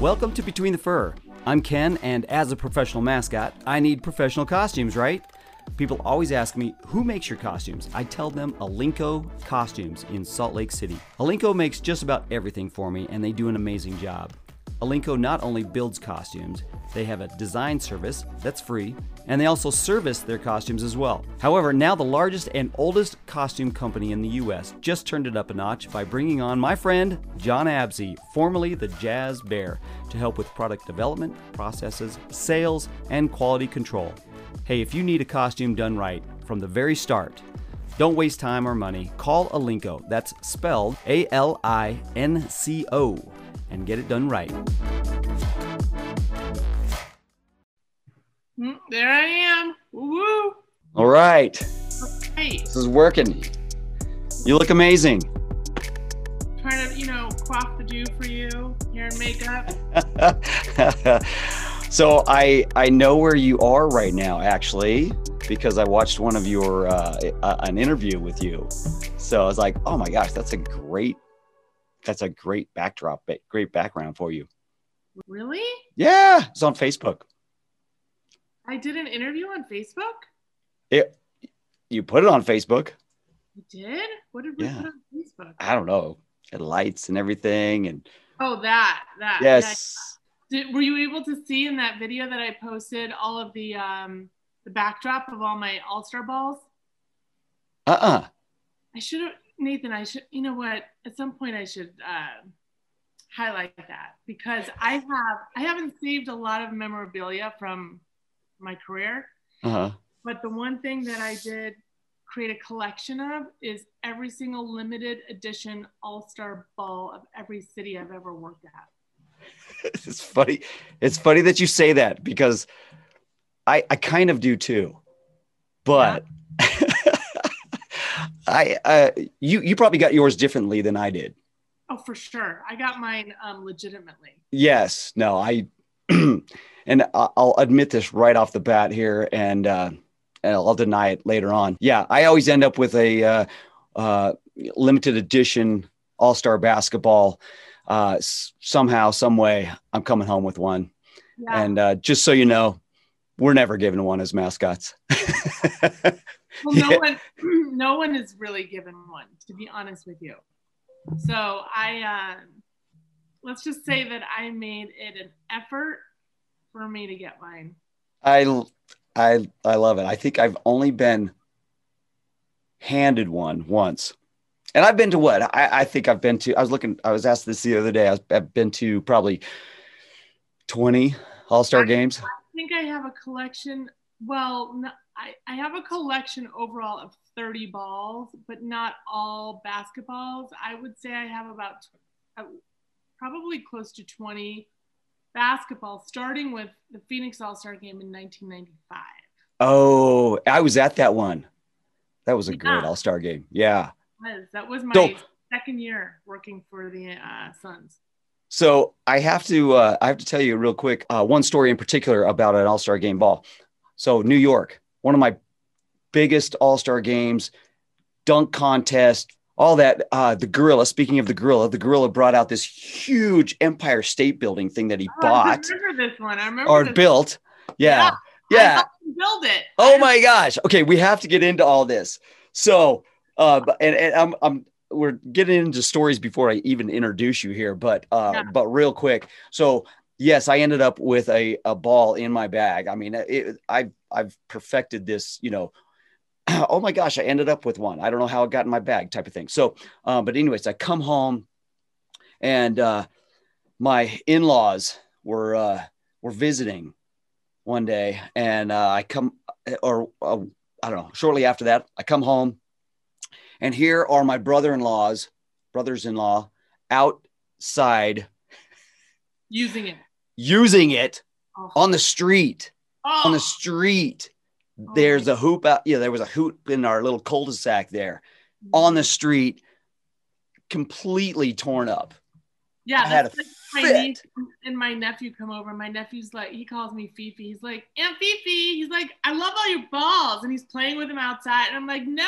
Welcome to Between the Fur. I'm Ken, and as a professional mascot, I need professional costumes, right? People always ask me, who makes your costumes? I tell them Alinco Costumes in Salt Lake City. Alinco makes just about everything for me, and they do an amazing job. Alinco not only builds costumes, they have a design service that's free, and they also service their costumes as well. However, now the largest and oldest costume company in the US just turned it up a notch by bringing on my friend John Absey, formerly the Jazz Bear, to help with product development, processes, sales, and quality control. Hey, if you need a costume done right from the very start, don't waste time or money. Call Alinco. That's spelled A L I N C O and get it done right. Mm, There I am. Woo! All right, Hey, this is working. You look amazing. trying to, you know, quaff the dew for you, hair and makeup. so I I know where you are right now actually because I watched one of your uh, uh, an interview with you. So I was like, oh my gosh, that's a great that's a great backdrop, ba- great background for you. Really? Yeah, it's on Facebook. I did an interview on Facebook? It you put it on Facebook. You did? What did we Yeah. put on Facebook? I don't know, it had lights and everything, and Oh, that. That. yes, Did, were you able to see in that video that I posted all of the um the backdrop of all my all-star balls? uh uh I should have Nathan, I should you know what? At some point I should uh, highlight that because I have I haven't saved a lot of memorabilia from my career. uh huh. But the one thing that I did create a collection of is every single limited edition all-star ball of every city I've ever worked at. it's funny. It's funny that you say that because I I kind of do too, but I uh, you you probably got yours differently than I did. Oh, for sure. I got mine um, legitimately. Yes, no, I and I'll admit this right off the bat here, and uh, and I'll deny it later on. Yeah, I always end up with a uh, uh, limited edition All Star basketball. Uh, somehow, some way, I'm coming home with one. Yeah. And uh, just so you know, we're never given one as mascots. well, no yeah. one, no one is really given one, to be honest with you. So I, um, let's just say that I made it an effort for me to get mine. I, I, I love it. I think I've only been handed one once. And I've been to what? I, I think I've been to, I was looking, I was asked this the other day. I was, I've been to probably 20 All Star games. I think I have a collection. Well, no, I, I have a collection overall of 30 balls, but not all basketballs. I would say I have about uh, probably close to 20 basketballs, starting with the Phoenix All Star game in 1995. Oh, I was at that one. That was a great All Star game. Yeah. Was. That was my Dope. second year working for the uh, Suns. So I have to uh, I have to tell you real quick uh, one story in particular about an All Star Game ball. So New York, one of my biggest All Star games, dunk contest, all that. Uh, the gorilla. Speaking of the gorilla, the gorilla brought out this huge Empire State Building thing that he Oh, I bought remember this one. I remember or built. Yeah, I yeah. build it. Oh my gosh. Okay, we have to get into all this. So, uh, and, and I'm, I'm, we're getting into stories before I even introduce you here, but, uh, Yeah. but real quick. So, yes, I ended up with a, a ball in my bag. I mean, it, I've, I've perfected this, you know. Oh my gosh, I ended up with one. I don't know how it got in my bag, type of thing. So, uh, but anyways, I come home, and uh, my in-laws were uh, were visiting one day, and uh, I come, or uh, I don't know, shortly after that, I come home, and here are my brother-in-laws, brothers-in-law, outside using it. using it Oh. on the street. Oh, On the street, Oh there's a hoop out. Yeah, there was a hoop in our little cul-de-sac there Mm-hmm. on the street, completely torn up. yeah, I had that's a like my niece and my nephew come over. My nephew's like, he calls me Fifi. He's like, Aunt Fifi. He's like, I love all your balls, and he's playing with them outside. And I'm like, no.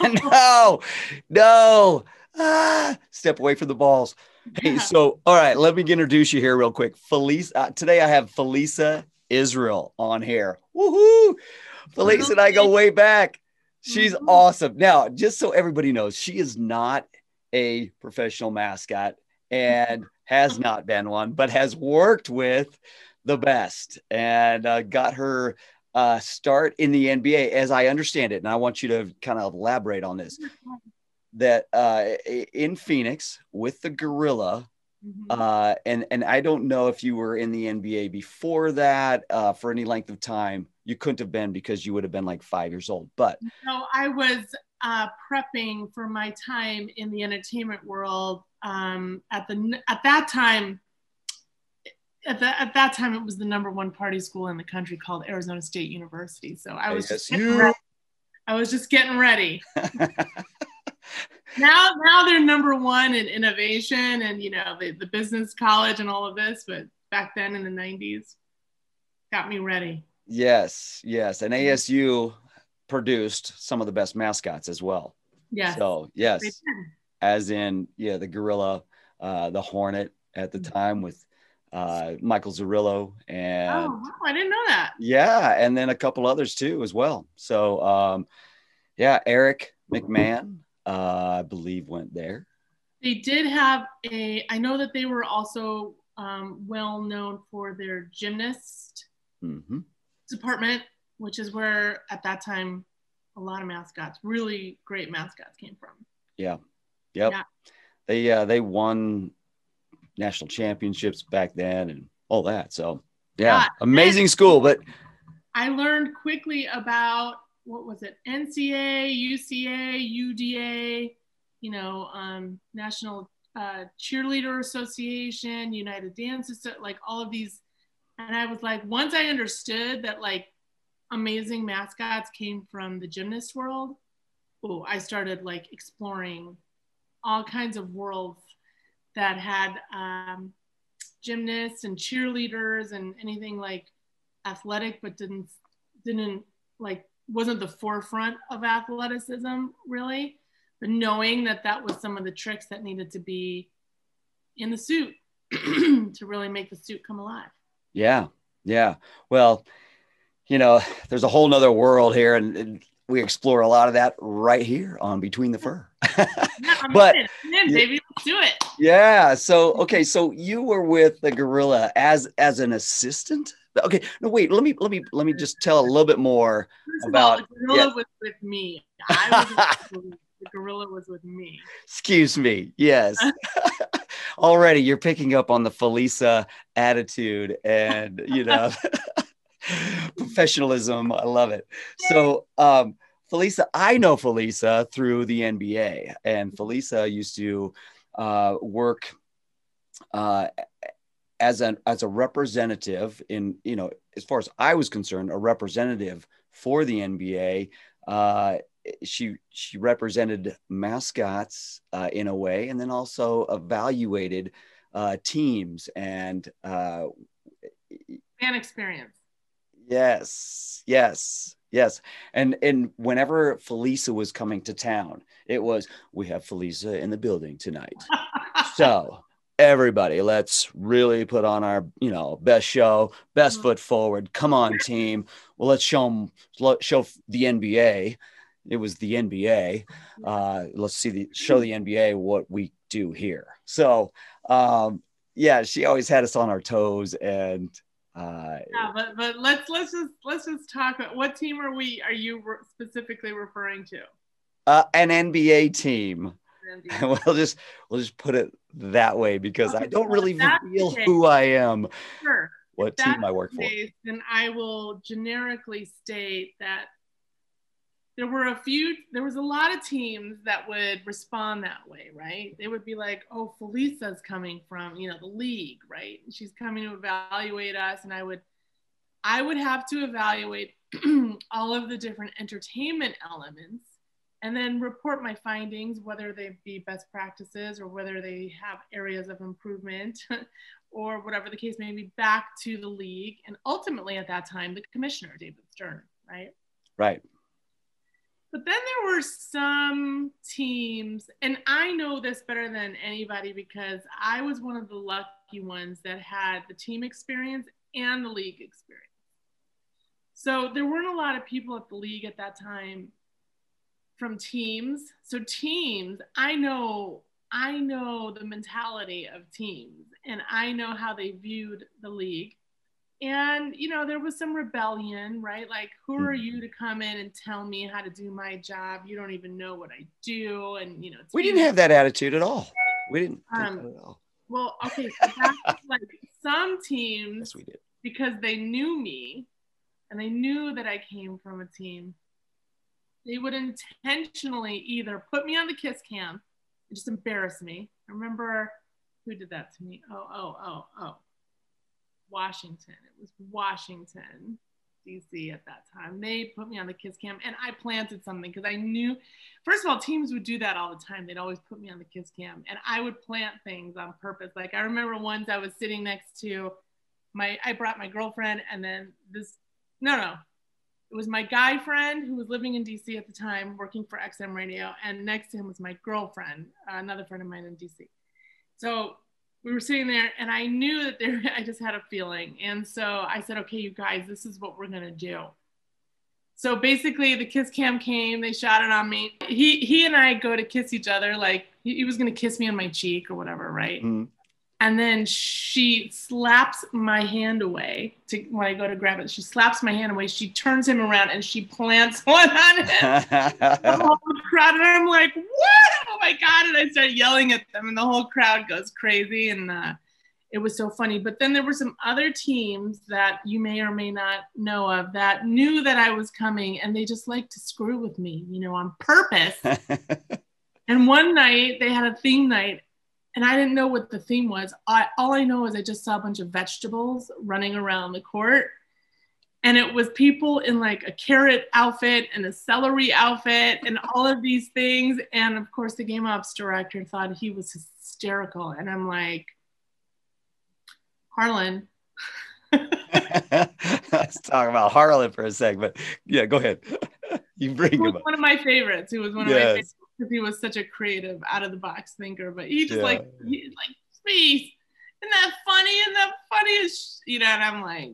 no, no. ah, step away from the balls. Hey, so all right, let me introduce you here real quick. Felice, uh, today I have Felisa Israel on here. Woohoo! Felice and I go way back. She's mm-hmm. awesome. Now, just so everybody knows, she is not a professional mascot and has not been one, but has worked with the best and uh, got her uh, start in the NBA, as I understand it. And I want you to kind of elaborate on this. That uh, in Phoenix with the Gorilla, mm-hmm. uh, and and I don't know if you were in the NBA before that uh, for any length of time. You couldn't have been because you would have been like five years old. But no, I was uh, prepping for my time in the entertainment world. Um, at the at that time, at, the, at that time, it was the number one party school in the country called Arizona State University. So I was just I was just getting ready. now, now they're number one in innovation and you know the, the business college and all of this. But back then in the '90s, got me ready. Yes, yes, and ASU produced some of the best mascots as well. Yeah. So yes, as in yeah, the gorilla, uh, the hornet at the mm-hmm. time with uh, Michael Zurillo and oh wow, I didn't know that. Yeah, and then a couple others too as well. So um, yeah, Eric McMahon, uh, I believe went there. They did have a. I know that they were also um, well known for their gymnast mm-hmm. department, which is where at that time a lot of mascots, really great mascots, came from. Yeah, yep. Yeah. They uh, they won national championships back then and all that. So yeah, yeah. amazing school. But I learned quickly about what was it? NCA, UCA, UDA, you know, um, National uh, Cheerleader Association, United Dance, like all of these. And I was like, once I understood that like amazing mascots came from the gymnast world, oh, I started like exploring all kinds of worlds that had um, gymnasts and cheerleaders and anything like athletic, but didn't didn't like wasn't the forefront of athleticism really. But knowing that that was some of the tricks that needed to be in the suit to really make the suit come alive. Yeah, yeah. Well, you know, there's a whole nother world here, and, and we explore a lot of that right here on Between the Fur. yeah, but in, baby, let's do it. Yeah. So okay, so you were with the gorilla as as an assistant. Okay, no, wait. Let me let me let me just tell a little bit more First about. All, the gorilla yeah. was with me. I was the gorilla was with me. Excuse me. Yes. Already, you're picking up on the Felisa attitude, and you know. professionalism. I love it. So, um, Felisa, I know Felisa through the NBA, and Felisa used to uh, work uh, as an as a representative in you know as far as I was concerned, a representative for the NBA. Uh, she she represented mascots uh, in a way, and then also evaluated uh, teams and uh, fan experience. Yes, yes, yes. And and whenever Felisa was coming to town, it was we have Felisa in the building tonight. so everybody, let's really put on our you know best show, best mm-hmm. foot forward. Come on, team. Well, let's show them show the NBA. It was the NBA. Uh, let's see the show the NBA what we do here. So um, yeah, she always had us on our toes and uh, yeah, but but let's let's just let's just talk about what team are we are you re- specifically referring to? Uh, an NBA team. We'll just we'll just put it that way because okay, I don't really feel who I am. Sure. What team I work case, for. Then I will generically state that there were a few there was a lot of teams that would respond that way right they would be like oh felisa's coming from you know the league right she's coming to evaluate us and i would i would have to evaluate all of the different entertainment elements and then report my findings whether they be best practices or whether they have areas of improvement or whatever the case may be back to the league and ultimately at that time the commissioner david stern right right But then there were some teams, and I know this better than anybody because I was one of the lucky ones that had the team experience and the league experience. So there weren't a lot of people at the league at that time from teams. So teams, I know I know the mentality of teams and I know how they viewed the league. And you know, there was some rebellion, right? Like, who are you to come in and tell me how to do my job? You don't even know what I do, and you know. We didn't have that attitude at all. We didn't. Um, at all. Well, okay, so like some teams. Yes, we did. Because they knew me, and they knew that I came from a team. They would intentionally either put me on the kiss cam and just embarrass me. I remember who did that to me. Oh, oh, oh, oh. Washington. It was Washington, DC at that time. They put me on the kiss cam and I planted something because I knew, first of all, teams would do that all the time. They'd always put me on the kiss cam and I would plant things on purpose. Like I remember once I was sitting next to my, I brought my girlfriend and then this, no, no, it was my guy friend who was living in DC at the time, working for XM Radio, and next to him was my girlfriend, another friend of mine in DC. So we were sitting there and I knew that there, I just had a feeling. And so I said, okay, you guys, this is what we're to do. So basically the kiss cam came, they shot it on me. He, he and I go to kiss each other. Like he, he was to kiss me on my cheek or whatever. Right. Mm-hmm. And then she slaps my hand away to when I go to grab it. She slaps my hand away. She turns him around and she plants one on him. the whole crowd, and I'm like, "What? Oh my god!" And I start yelling at them, and the whole crowd goes crazy. And uh, it was so funny. But then there were some other teams that you may or may not know of that knew that I was coming, and they just like to screw with me, you know, on purpose. and one night they had a theme night and I didn't know what the theme was. I, all I know is I just saw a bunch of vegetables running around the court. And it was people in like a carrot outfit and a celery outfit and all of these things. And of course, the game ops director thought he was hysterical. And I'm like, Harlan. Let's talk about Harlan for a second. But yeah, go ahead. you bring him up. One of my favorites. He was one of my favorites because he was such a creative, out of the box thinker. But he just yeah. like, he, like, please, Isn't that funny? Isn't that funniest? You know, and I'm like,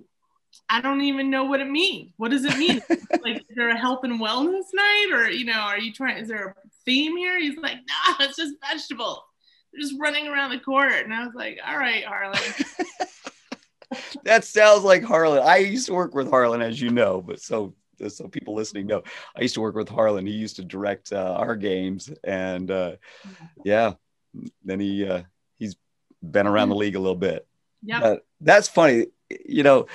I don't even know what it means. What does it mean? like, is there a health and wellness night, or you know, are you trying? Is there a theme here? He's like, nah, it's just vegetables. They're just running around the court, and I was like, all right, Harlan. that sounds like Harlan. I used to work with Harlan, as you know, but so so people listening know, I used to work with Harlan. He used to direct uh, our games, and uh, yeah, then he uh, he's been around the league a little bit. Yeah, that's funny. You know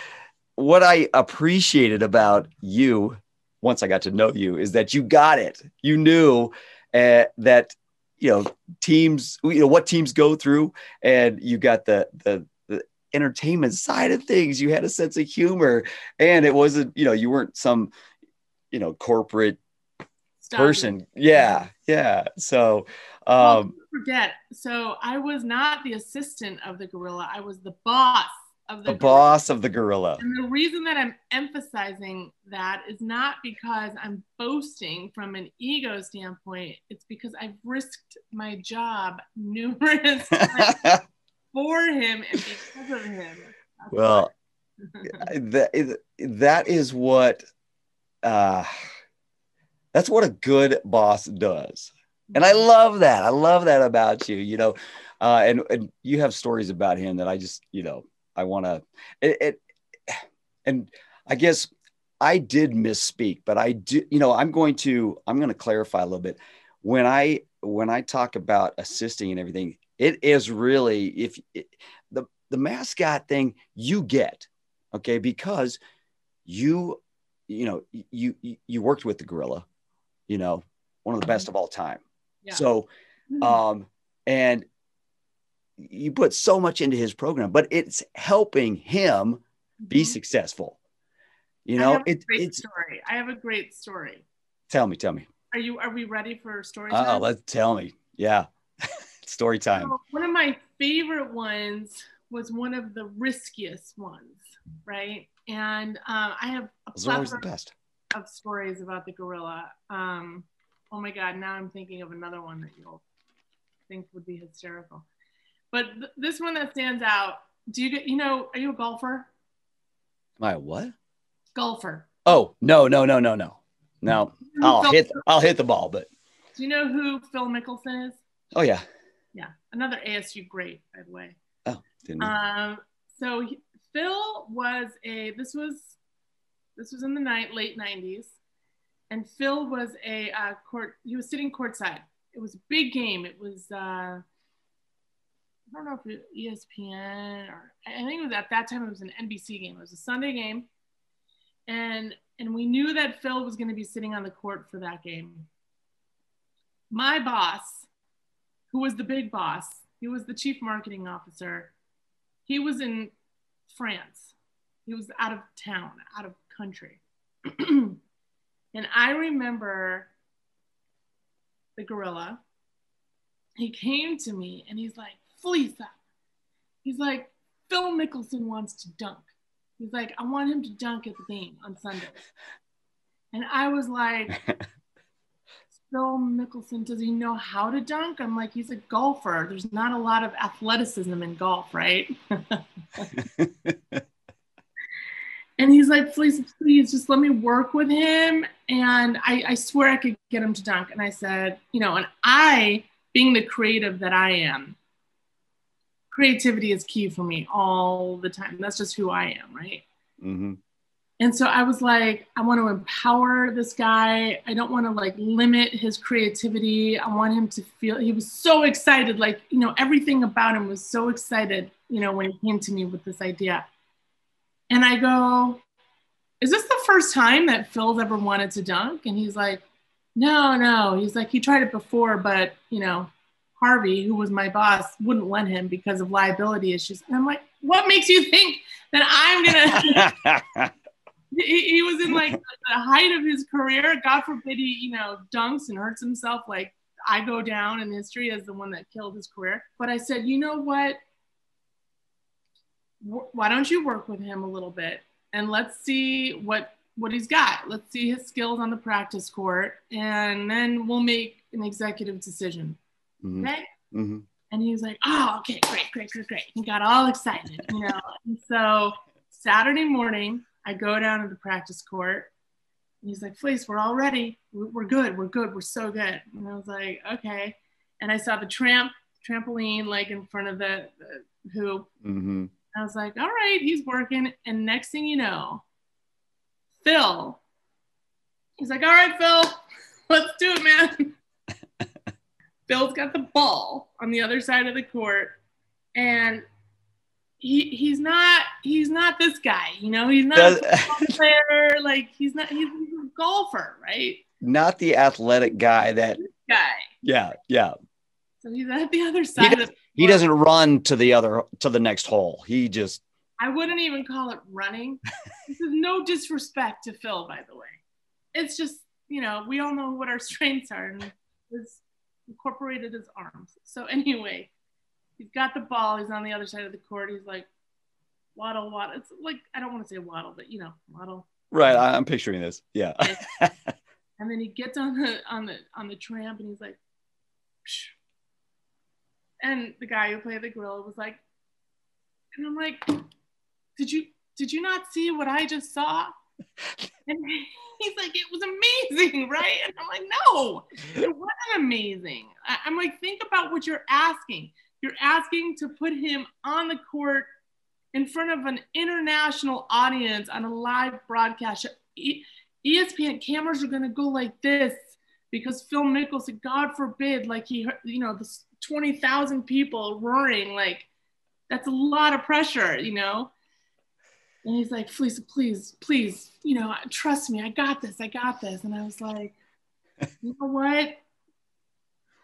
what I appreciated about you once I got to know you is that you got it. You knew uh, that you know teams, you know what teams go through, and you got the the entertainment side of things. You had a sense of humor, and it wasn't, you know, you weren't some, you know, corporate Stop person. Yeah, yeah. So, um, well, forget. So I was not the assistant of the gorilla. I was the boss of the, the boss of the gorilla. And the reason that I'm emphasizing that is not because I'm boasting from an ego standpoint. It's because I've risked my job numerous times for him and because of him. That's well, that, that is what uh, that's what a good boss does. And I mm-hmm. love that. I love that about you, you know. Uh, and, and you have stories about him that I just, you know, I want to it, it and I guess I did misspeak, but I do, you know, I'm going to I'm going to clarify a little bit. When I when I talk about assisting and everything, it is really if it, the the mascot thing you get okay because you you know you you worked with the gorilla you know one of the best of all time. Yeah. so mm-hmm. um and you put so much into his program but it's helping him be mm-hmm. successful. You know it, it's story. I have a great story. Tell me tell me. Are you are we ready for story oh let's tell me. Yeah Story time. So one of my favorite ones was one of the riskiest ones, right? And uh, I have a Those always the best. of stories about the gorilla. Um, oh my God, now I'm thinking of another one that you'll think would be hysterical. But th- this one that stands out. Do you get? You know, are you a golfer? Am My what? Golfer. Oh no no no no no no! I'll hit I'll hit the ball, but Do you know who Phil Mickelson is? oh yeah. Yeah, another ASU great, by the way. Oh, didn't. Um, so he- Phil was a this was this was in the night late '90s, and Phil was a uh, court. He was sitting courtside. It was a big game. It was uh, I don't know if it was ESPN or I think it was at that time it was an NBC game. It was a Sunday game, and and we knew that Phil was going to be sitting on the court for that game. My boss, who was the big boss, he was the chief marketing officer. He was in France. He was out of town, out of country. and I remember the gorilla. He came to me and he's like, Felisa. He's like, Phil Mickelson wants to dunk. He's like, I want him to dunk at the game on Sunday. And I was like, Phil Mickelson, does he know how to dunk? I'm like, he's a golfer. There's not a lot of athleticism in golf, right? and he's like, please, please just let me work with him. And I, I swear I could get him to dunk. And I said, you know, and I, being the creative that I am, creativity is key for me all the time. That's just who I am, right? hmm And so I was like, I want to empower this guy. I don't want to like limit his creativity. I want him to feel he was so excited. Like, you know, everything about him was so excited, you know, when he came to me with this idea. And I go, Is this the first time that Phil's ever wanted to dunk? And he's like, No, no. He's like, he tried it before, but, you know, Harvey, who was my boss, wouldn't let him because of liability issues. And I'm like, What makes you think that I'm going to? He, he was in like the height of his career. God forbid he, you know, dunks and hurts himself. Like I go down in history as the one that killed his career. But I said, you know what? Wh- Why don't you work with him a little bit and let's see what what he's got. Let's see his skills on the practice court, and then we'll make an executive decision. hmm Okay. hmm And he was like, oh, okay, great, great, great, great. He got all excited, you know. and so Saturday morning, I go down to the practice court. And he's like, Fleece, we're all ready. We're, good. We're good. We're so good. And I was like, okay. And I saw the tramp trampoline like in front of the, the hoop. hmm I was like, all right, he's working. And next thing you know, Phil, he's like, all right, Phil, let's do it, man. Phil's got the ball on the other side of the court. And he he's not he's not this guy, you know, he's not Does- a player, like he's not he's, he's a golfer, right? Not the athletic guy that. Guy. Yeah, yeah. So he's at the other side of does- He doesn't run to the other to the next hole. He just I wouldn't even call it running. this is no disrespect to Phil, by the way. It's just, you know, we all know what our strengths are and it's incorporated his arms. So anyway, he's got the ball. He's on the other side of the court. He's like, waddle, waddle. It's like, I don't want to say waddle, but you know, waddle. right. I'm picturing this. Yeah. And then he gets on the on the on the tramp and he's like, Psh. and the guy who played the gorilla was like, and I'm like, did you did you not see what I just saw? And he's like, it was amazing, right? And I'm like, no, it wasn't amazing. I'm like, think about what you're asking. You're asking to put him on the court in front of an international audience on a live broadcast. ESPN cameras are going to go like this because Phil Mickelson, God forbid, like he, you know, the 20,000 people roaring, like that's a lot of pressure, you know? And he's like, please, please, please, you know, trust me, I got this, I got this. And I was like, you know what?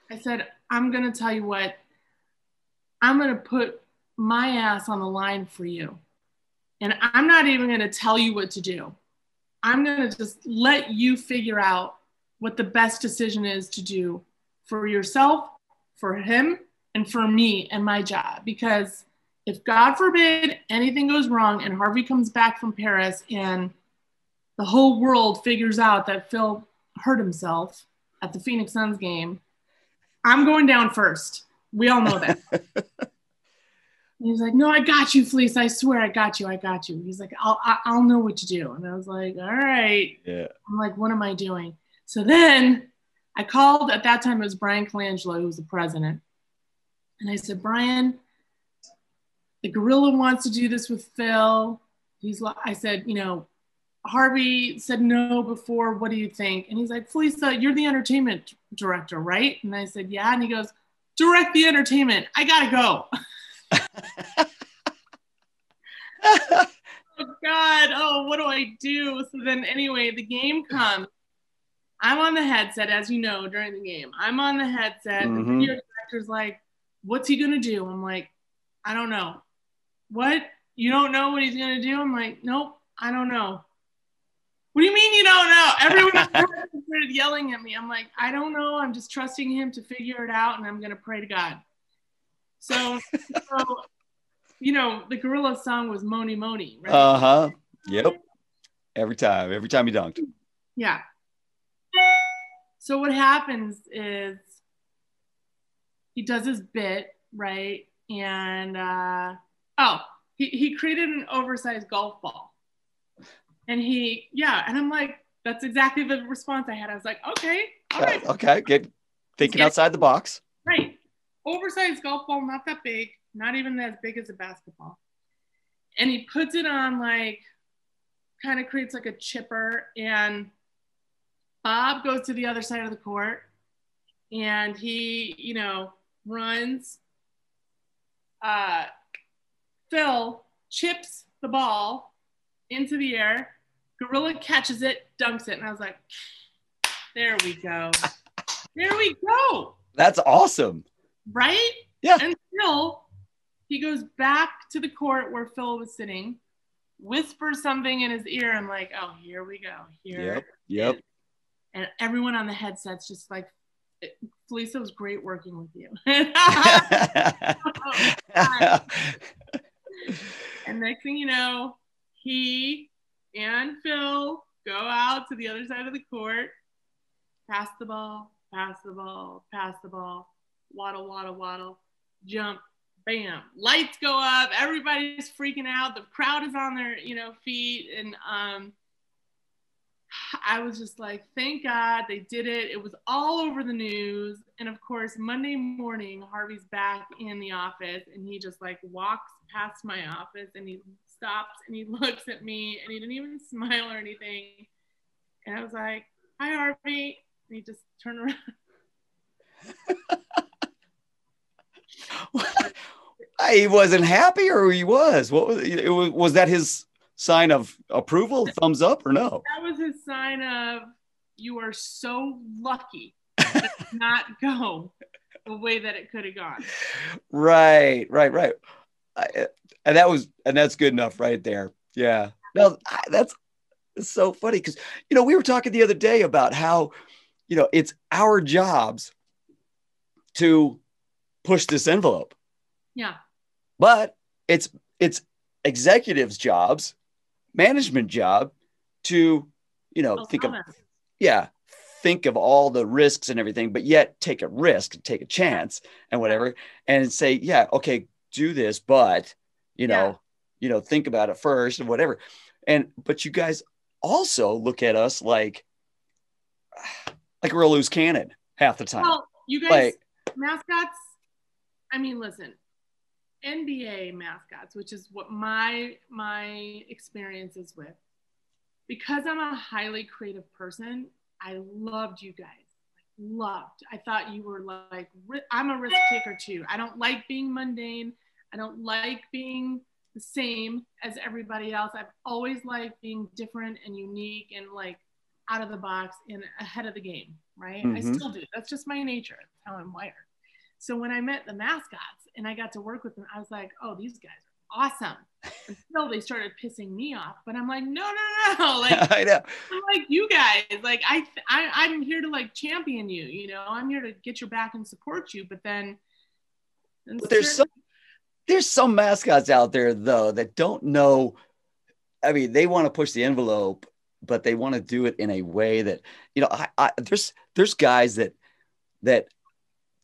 I said, I'm going to tell you what, I'm going to put my ass on the line for you. And I'm not even going to tell you what to do. I'm going to just let you figure out what the best decision is to do for yourself, for him, and for me and my job. Because if God forbid anything goes wrong and Harvey comes back from Paris and the whole world figures out that Phil hurt himself at the Phoenix Suns game, I'm going down first. We all know that. he's like, no, I got you, Fleece. I swear I got you. I got you. He's like, I'll, I'll know what to do. And I was like, all right. Yeah. I'm like, what am I doing? So then I called at that time, it was Bryan Colangelo, who was the president. And I said, Brian, the gorilla wants to do this with Phil. He's like, I said, you know, Harvey said no before. What do you think? And he's like, Felisa, uh, you're the entertainment director, right? And I said, yeah. And he goes, direct the entertainment. I gotta go. oh God. Oh, what do I do? So then anyway, the game comes. I'm on the headset, as you know, during the game. I'm on the headset. Mhm. The video director's like, what's he gonna do? I'm like, I don't know. What? You don't know what he's gonna do? I'm like, nope, I don't know. What do you mean you don't know? Everyone started yelling at me. I'm like, I don't know. I'm just trusting him to figure it out, and I'm gonna pray to God. So, so you know, the gorilla song was Mony Mony, right? Uh huh. Yep. Every time, every time he dunked. Yeah. So what happens is he does his bit, right? And uh, oh, he, he created an oversized golf ball. And he, yeah, and I'm like, that's exactly the response I had. I was like, okay, all right, Okay, good. thinking Yeah. outside the box. right. Oversized golf ball, not that big, not even as big as a basketball. And he puts it on like, kind of creates like a chipper. And Bob goes to the other side of the court and he, you know, runs. Uh, Phil chips the ball into the air. Gorilla catches it, dunks it. And I was like, there we go. There we go That's awesome. right? Yeah. Until he goes back to the court where Phil was sitting, whispers something in his ear. I'm like, oh, here we go. Here. Yep. Yep. And everyone on the headset's just like, Felisa was great working with you. Oh, and next thing you know, he and Phil go out to the other side of the court, pass the ball, pass the ball, pass the ball, waddle, waddle, waddle, jump, bam, lights go up, everybody's freaking out, the crowd is on their, you know, feet, and um, I was just like, thank God they did it. It was all over the news, and of course, Monday morning, Harvey's back in the office, and he just like walks past my office, and he stops and he looks at me, and he didn't even smile or anything, and I was like, hi, Harvey. And he just turned around. he wasn't happy, or he was. What was it? Was, was that his sign of approval, thumbs up, or no? That was his sign of you are so lucky not go the way that it could have gone. Right, right, right. I, and that was, and that's good enough, right there. Yeah. No, I- that's so funny because you know we were talking the other day about how you know it's our jobs to push this envelope, Yeah. but it's it's executives' jobs, management job to you know think of yeah think of all the risks and everything but yet take a risk take a chance and whatever and say yeah okay do this but you know Yeah. you know think about it first and whatever and but you guys also look at us like like we're a loose cannon half the time Well, you guys, like mascots, I mean, listen, NBA mascots, which is what my my experience is with, because I'm a highly creative person, I loved you guys. Loved. I thought you were like, I'm a risk taker too. I don't like being mundane. I don't like being the same as everybody else. I've always liked being different and unique and like out of the box and ahead of the game, right? I Mhm. still do. That's just my nature. That's how I'm wired. So when I met the mascots and I got to work with them, I was like, oh, these guys are awesome. Until they started pissing me off. But I'm like, no, no, no. Like, i know I'm like you guys. Like I, I, I'm here to like champion you. You know, I'm here to get your back and support you. But then, But there's some there's some mascots out there though that don't know. I mean, they want to push the envelope, but they want to do it in a way that you know I, I there's there's guys that that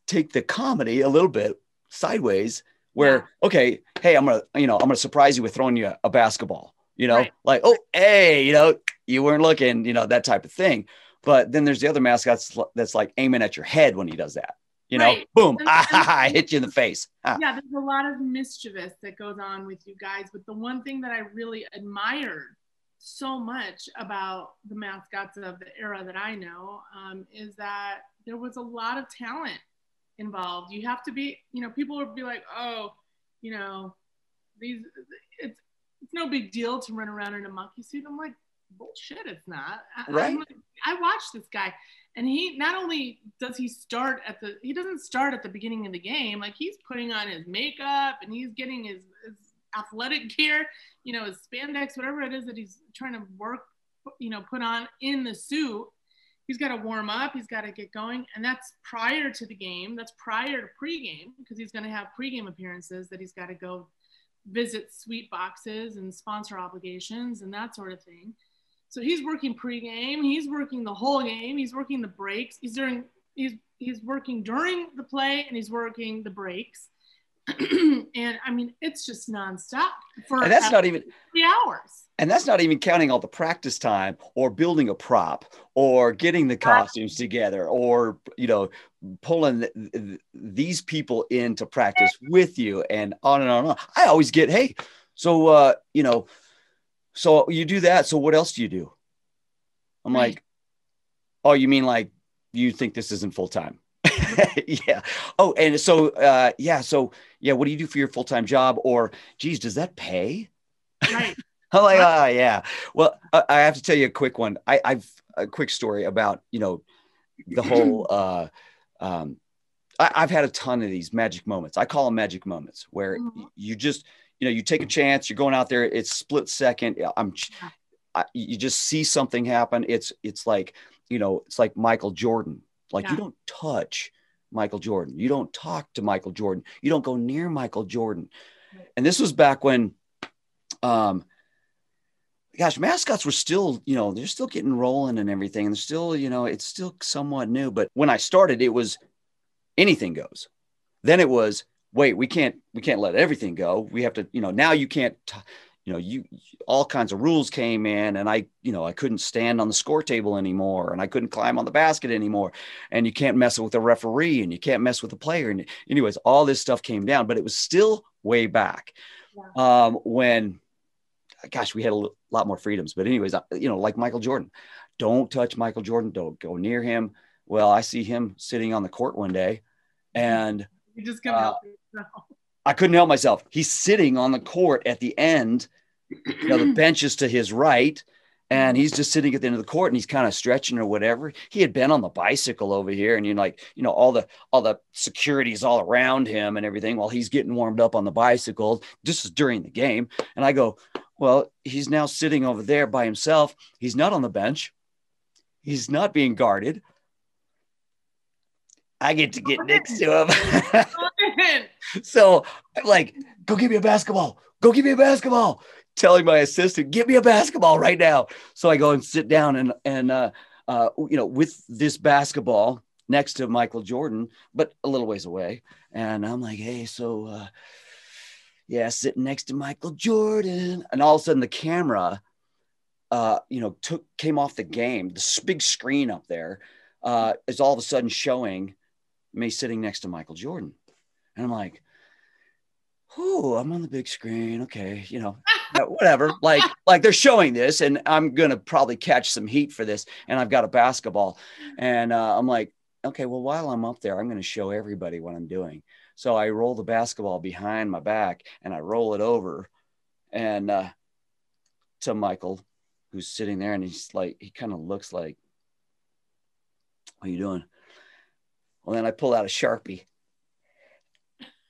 take the comedy a little bit sideways where yeah. okay hey i'm gonna you know i'm gonna surprise you with throwing you a, basketball you know right. like oh hey you know you weren't looking you know that type of thing but then there's the other mascots that's like aiming at your head when he does that you know right. boom ah, and, hit you in the face ah. yeah there's a lot of mischievous that goes on with you guys but the one thing that i really admired so much about the mascots of the era that i know um, is that there was a lot of talent involved. You have to be, you know, people would be like, oh, you know, these, it's, it's no big deal to run around in a monkey suit. I'm like, bullshit, it's not. Right. Like, I watched this guy and he not only does he start at the, he doesn't start at the beginning of the game. Like he's putting on his makeup and he's getting his, his athletic gear, you know, his spandex, whatever it is that he's trying to work, you know, put on in the suit he's got to warm up, he's got to get going, and that's prior to the game. That's prior to pregame because he's going to have pregame appearances that he's got to go visit sweet boxes and sponsor obligations and that sort of thing. So he's working pregame, he's working the whole game, he's working the breaks, he's during he's he's working during the play and he's working the breaks. and I mean, it's just nonstop for and that's not even three hours. And that's not even counting all the practice time or building a prop or getting the costumes together or, you know, pulling these people into practice with you and on and on and on. I always get, hey, so, uh, you know, so you do that. So what else do you do? I'm right. like, oh, you mean like you think this isn't full time? yeah. Oh, and so uh, yeah. So yeah, what do you do for your full time job? Or, geez, does that pay? Right. I'm like, ah, oh, yeah. Well, I have to tell you a quick one. I, I've a quick story about you know the whole. uh, um, I, have had a ton of these magic moments. I call them magic moments where mm-hmm. you just you know you take a chance. You're going out there. It's split second. I'm. I, you just see something happen. It's it's like you know it's like Michael Jordan. Like yeah. you don't touch Michael Jordan. You don't talk to Michael Jordan. You don't go near Michael Jordan. And this was back when, um, gosh, mascots were still, you know, they're still getting rolling and everything. And they're still, you know, it's still somewhat new. But when I started, it was anything goes. Then it was, wait, we can't, we can't let everything go. We have to, you know, now you can't, t- you know, you all kinds of rules came in and I, you know, I couldn't stand on the score table anymore and I couldn't climb on the basket anymore. And you can't mess with the referee and you can't mess with the player. And anyways, all this stuff came down, but it was still way back yeah. um, when, gosh, we had a lot more freedoms. But anyways, you know, like Michael Jordan, don't touch Michael Jordan. Don't go near him. Well, I see him sitting on the court one day and you just come uh, I couldn't help myself. He's sitting on the court at the end you know, the bench is to his right, and he's just sitting at the end of the court and he's kind of stretching or whatever. He had been on the bicycle over here, and you know, like, you know, all the all the security's all around him and everything while he's getting warmed up on the bicycle. This is during the game. And I go, Well, he's now sitting over there by himself. He's not on the bench, he's not being guarded. I get to get next to him. so I'm like, go give me a basketball. Go give me a basketball telling my assistant, "Get me a basketball right now." So I go and sit down and and uh, uh, you know with this basketball next to Michael Jordan, but a little ways away, and I'm like, "Hey, so." Uh, yeah, sitting next to Michael Jordan, and all of a sudden the camera, uh, you know, took came off the game. The big screen up there uh, is all of a sudden showing me sitting next to Michael Jordan, and I'm like, "Oh, I'm on the big screen. Okay, you know, whatever. Like, like they're showing this, and I'm gonna probably catch some heat for this. And I've got a basketball, and uh, I'm like, okay, well, while I'm up there, I'm gonna show everybody what I'm doing. So I roll the basketball behind my back, and I roll it over, and uh, to Michael, who's sitting there, and he's like, he kind of looks like, "What are you doing?" Well, then I pull out a sharpie.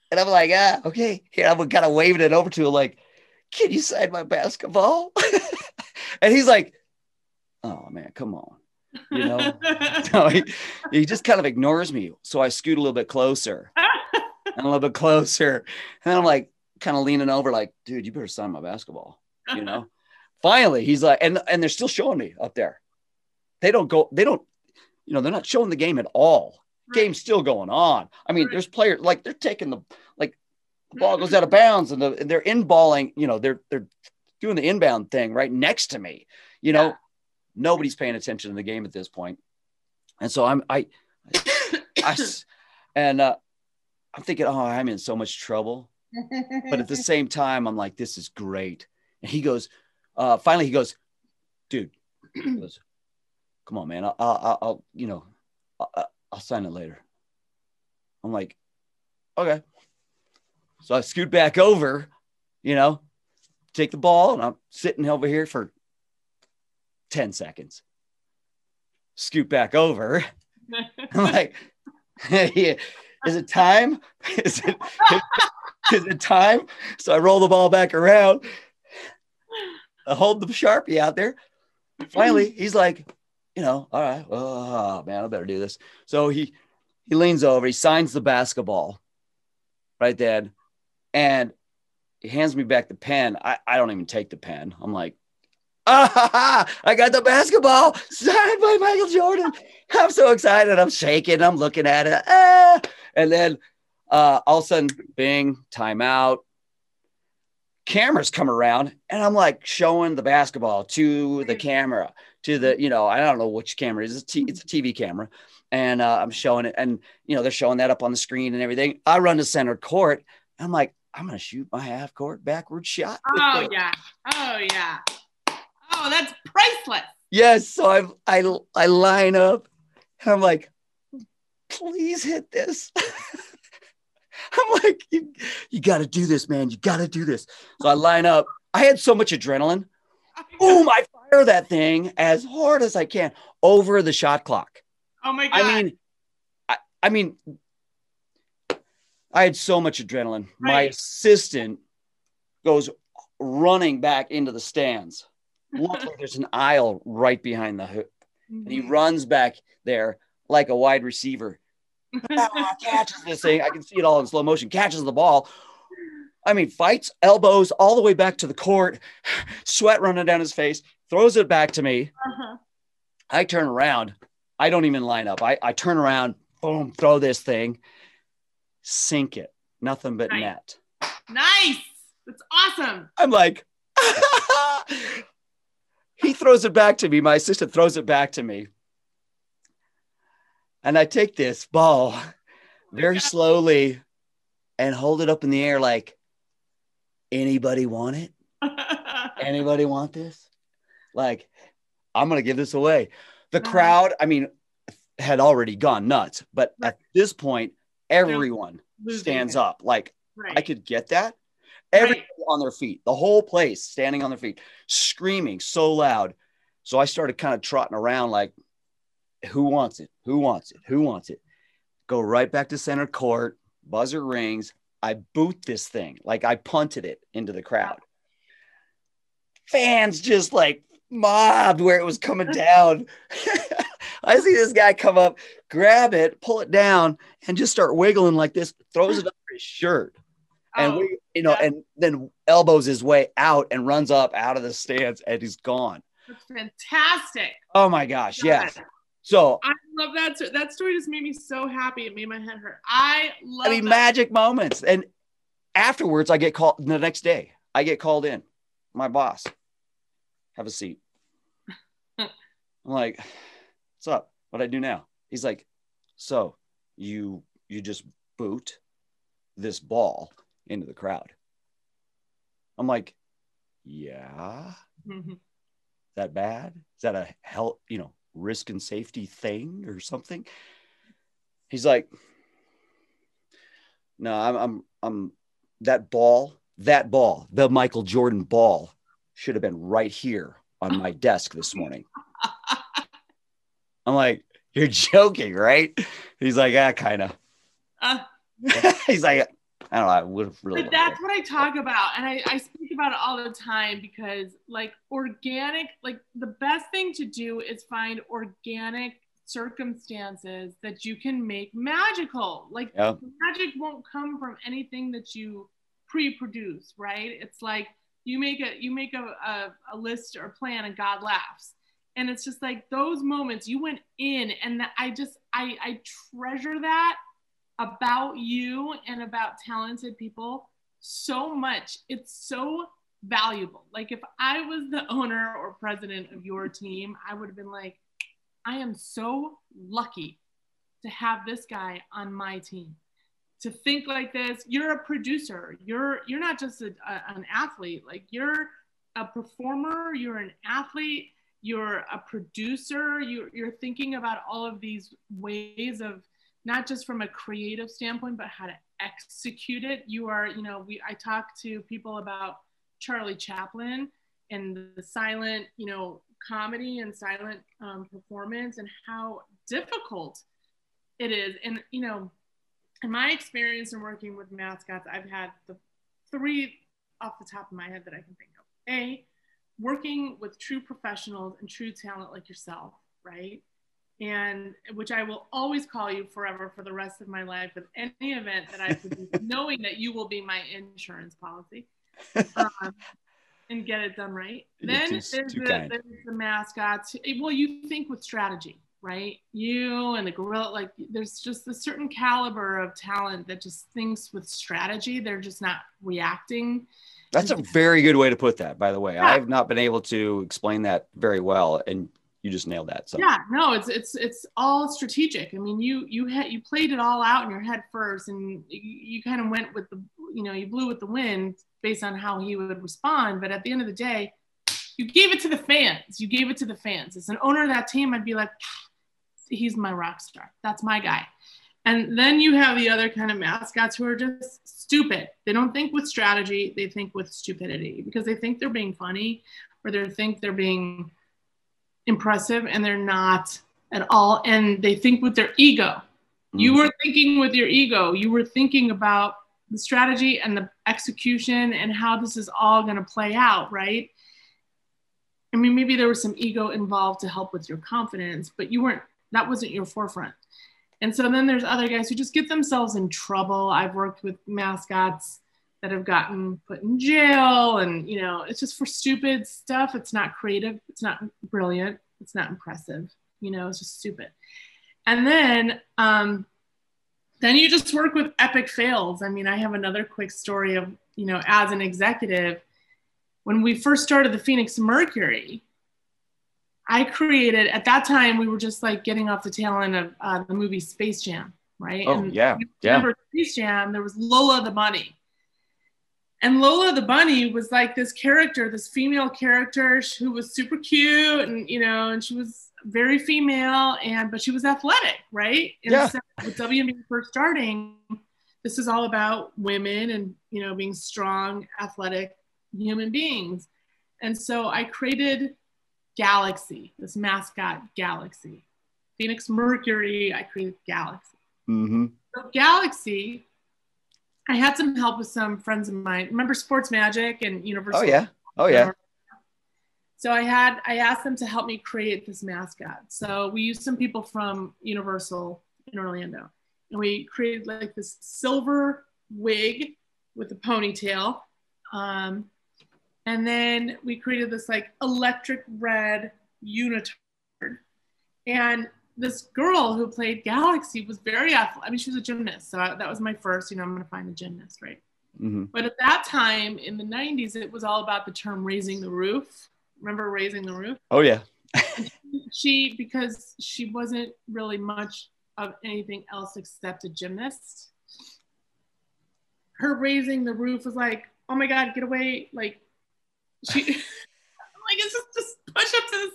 And I'm like, ah, okay. Here, I'm kind of waving it over to him, like, can you sign my basketball? and he's like, oh man, come on. You know, so he, he just kind of ignores me. So I scoot a little bit closer and a little bit closer. And I'm like, kind of leaning over, like, dude, you better sign my basketball, you know? finally he's like, and and they're still showing me up there. They don't go, they don't, you know, they're not showing the game at all. Game's still going on. I mean, there's players like they're taking the like the ball goes out of bounds and, the, and they're inballing, you know, they're they're doing the inbound thing right next to me. You know, Yeah. nobody's paying attention to the game at this point. And so I'm I, I and uh I'm thinking, oh, I'm in so much trouble. But at the same time, I'm like, this is great. And he goes, uh, finally, he goes, dude, he goes, come on, man. I'll, I'll, I'll you know, I'll, I'll sign it later. I'm like, okay. So I scoot back over, you know, take the ball, and I'm sitting over here for 10 seconds. Scoot back over. I'm like, yeah, is it time? Is it, is it time? So I roll the ball back around. I hold the Sharpie out there. Finally, he's like, you know, all right, oh man, I better do this. So he he leans over, he signs the basketball right then, and he hands me back the pen. I, I don't even take the pen. I'm like, ah, ha, ha, I got the basketball signed by Michael Jordan. I'm so excited. I'm shaking. I'm looking at it. Ah. And then uh, all of a sudden, bing, timeout. Cameras come around, and I'm like showing the basketball to the camera, to the, you know, I don't know which camera it is. It's a, t- it's a TV camera. And uh, I'm showing it, and, you know, they're showing that up on the screen and everything. I run to center court. I'm like, I'm going to shoot my half court backward shot. oh yeah. Oh yeah. Oh, that's priceless. Yes. So I I I line up and I'm like, please hit this. I'm like, you, you got to do this, man. You got to do this. So I line up. I had so much adrenaline. Boom! I fire that thing as hard as I can over the shot clock. Oh my god. I mean, I, I mean, I had so much adrenaline. My assistant goes running back into the stands. Luckily, there's an aisle right behind the hoop, and he Mhm. runs back there like a wide receiver. Catches this thing. I can see it all in slow motion. Catches the ball. I mean, fights elbows all the way back to the court, sweat running down his face. Throws it back to me. Uh-huh. I turn around. I don't even line up. I, I turn around, boom, throw this thing, sink it. Nothing but Nice. net. Nice. That's awesome. I'm like, he throws it back to me. My assistant throws it back to me. And I take this ball very slowly and hold it up in the air like, anybody want it? Anybody want this? Like, I'm going to give this away. The Uh-huh. crowd, I mean, had already gone nuts, but Right. at this point, everyone stands it. up. Like, Right. I could get that. Everybody Right. on their feet, the whole place standing on their feet, screaming so loud. So I started kind of trotting around like, who wants it? Who wants it? Who wants it? Go right back to center court, buzzer rings. I boot this thing, like I punted it into the crowd. Fans just like mobbed where it was coming down. I see this guy come up, grab it, pull it down, and just start wiggling like this, throws it under his shirt and Oh, we, you know, yeah. and then elbows his way out and runs up out of the stands and he's gone. that's fantastic. Oh my gosh, God. yes. So I love that. sto- That story just made me so happy. It made my head hurt. I love I mean, that. magic moments. And afterwards, I get called the next day. I get called in. My boss, have a seat. I'm like, what's up? What do I do now? He's like, so you you just boot this ball into the crowd. I'm like, yeah. Mhm. that bad? Is that a health, you know, risk and safety thing or something? He's like, no, I'm, I'm, I'm that ball, that ball, the Michael Jordan ball should have been right here on my desk this morning. I'm like, you're joking, right? He's like, ah, kind of. Uh, He's like, I don't know. I would have really. but that's what I talk about. And I, I speak about it all the time because, like, organic, like, the best thing to do is find organic circumstances that you can make magical. Like, Yeah. magic won't come from anything that you pre produce, right? It's like you make a you make a, a, a list or plan and god laughs and it's just like those moments you went in and i just i i treasure that about you and about talented people so much. It's so valuable. Like if i was the owner or president of your team i would have been like i am so lucky to have this guy on my team. To think like this you're a producer. You're you're not just a, a, an athlete. Like you're a performer. You're an athlete. You're a producer. You're, you're thinking about all of these ways of not just from a creative standpoint but how to execute it you are you know we i talk to people about charlie chaplin and the silent you know comedy and silent um, performance and how difficult it is and you know in my experience in working with mascots, I've had the three off the top of my head that I can think of. A, working with true professionals and true talent like yourself, right? And which I will always call you forever for the rest of my life with any event that I produce, knowing that you will be my insurance policy um, and get it done right. Then too- there's, too the, there's the mascots. Well, you think with strategy, right? You and the gorilla, like there's just a certain caliber of talent that just thinks with strategy. They're just not reacting. That's a very good way to put that, by the way. Yeah. I've not been able to explain that very well, and you just nailed that. So Yeah, no, it's it's it's all strategic. I mean, you you had you played it all out in your head first, and you, you kind of went with the you know you blew with the wind based on how he would respond. But at the end of the day, you gave it to the fans. You gave it to the fans. As an owner of that team, I'd be like, he's my rock star. That's my guy. And then you have the other kind of mascots who are just stupid. They don't think with strategy, they think with stupidity because they think they're being funny or they think they're being impressive and they're not at all. And they think with their ego. You Mhm. were thinking with your ego, you were thinking about the strategy and the execution and how this is all going to play out, right? I mean, maybe there was some ego involved to help with your confidence, but you weren't, that wasn't your forefront. And so then there's other guys who just get themselves in trouble. I've worked with mascots that have gotten put in jail and, you know, it's just for stupid stuff. It's not creative. It's not brilliant. It's not impressive. You know, it's just stupid. And then, um, then you just work with epic fails. I mean, I have another quick story of, you know, as an executive, when we first started the Phoenix Mercury, I created at that time we were just like getting off the tail end of uh, the movie Space Jam, right? Oh, yeah, yeah. Space Jam? There was Lola the bunny, and Lola the bunny was like this character, this female character who was super cute, and you know, and she was very female, and but she was athletic, right? And Yeah. so with WNBA first starting, this is all about women and you know being strong, athletic human beings. And so I created Galaxy, this mascot Galaxy. Phoenix Mercury, I created Galaxy. Mm-hmm. So Galaxy, I had some help with some friends of mine. Remember Sports Magic and Universal? Oh yeah. Oh yeah. So I had I asked them to help me create this mascot. So we used some people from Universal in Orlando, and we created like this silver wig with a ponytail, um, and then we created this like electric red unitard. And this girl who played Galaxy was very athletic. I mean, she was a gymnast, so I, that was my first. You know, I'm gonna find a gymnast, right? hmm But at that time in the 90s, it was all about the term raising the roof. Remember raising the roof? Oh yeah. She, because she wasn't really much of anything else except a gymnast, her raising the roof was like, oh my God, get away. Like, she, like, it's just, just push up to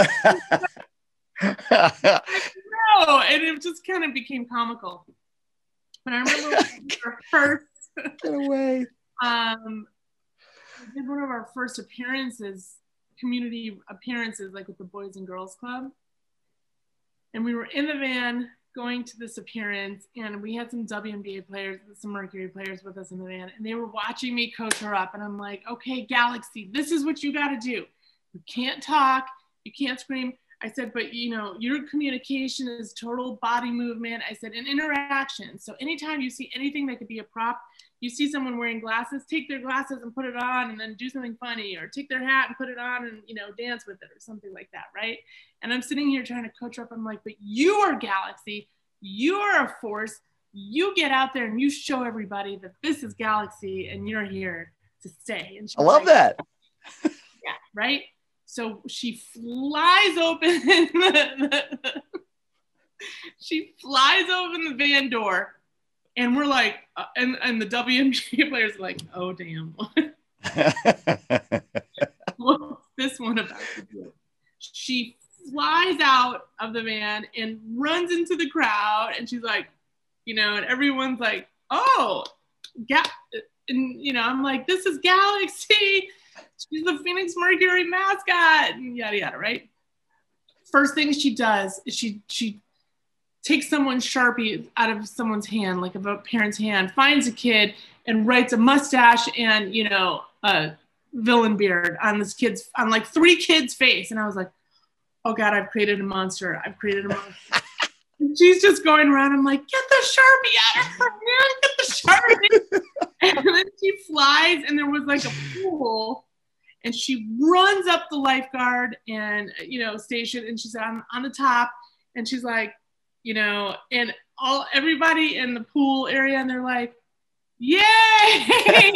the sky. No. And it just kind of became comical. But I remember our first Get away. um we did one of our first appearances community appearances like with the boys and girls club and we were in the van going to this appearance and we had some WNBA players some Mercury players with us in the van and they were watching me coach her up and I'm like okay Galaxy this is what you got to do you can't talk you can't scream I said, but you know, your communication is total body movement. I said, and interaction. So anytime you see anything that could be a prop, you see someone wearing glasses, take their glasses and put it on and then do something funny, or take their hat and put it on and, you know, dance with it or something like that, right? And I'm sitting here trying to coach her up. I'm like, but you are Galaxy, you are a force. You get out there and you show everybody that this is Galaxy and you're here to stay. And I love like, that. yeah, right? So she flies open the, she flies open the van door and we're like, uh, and and the WNBA players are like, oh damn, what's this one about to do? She flies out of the van and runs into the crowd, and she's like, you know, and everyone's like, oh, yeah, and you know, I'm like, this is Galaxy. She's the Phoenix Mercury mascot, and yada yada, right? First thing she does is she she takes someone's sharpie out of someone's hand, like of a parent's hand, finds a kid and writes a mustache and you know a villain beard on this kid's on like three kids' face, and I was like, oh god, I've created a monster. I've created a monster. she's just going around. I'm like, get the sharpie out of her hand, get the sharpie. and then she flies, and there was like a pool. And she runs up the lifeguard and you know station, and she's on on the top, and she's like, you know, and all everybody in the pool area, and they're like, "Yay!"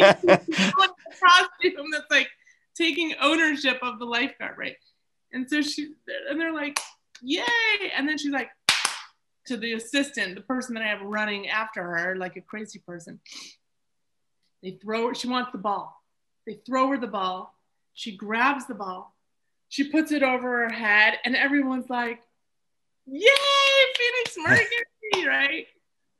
costume that's like taking ownership of the lifeguard, right? And so she, and they're like, "Yay!" And then she's like, to the assistant, the person that I have running after her, like a crazy person. They throw her, she wants the ball. They throw her the ball. She grabs the ball. She puts it over her head, and everyone's like, Yay, Phoenix Mercury, right?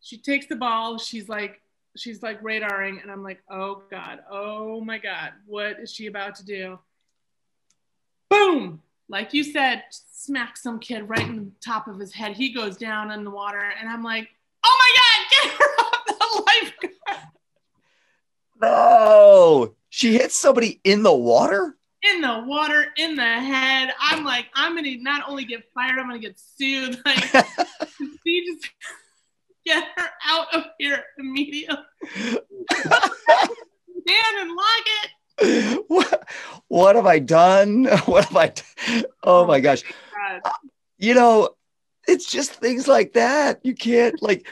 She takes the ball. She's like, she's like radaring, and I'm like, oh God, oh my God, what is she about to do? Boom! Like you said, smack some kid right in the top of his head. He goes down in the water, and I'm like, oh my God, get her off the lifeguard. No, she hits somebody in the water in the water, in the head. I'm like, I'm gonna not only get fired, I'm gonna get sued. Like, see, just get her out of here immediately. Dan and lock it. What, what have I done? What have I? Done? Oh my gosh! Oh God. Uh, you know, it's just things like that. You can't like.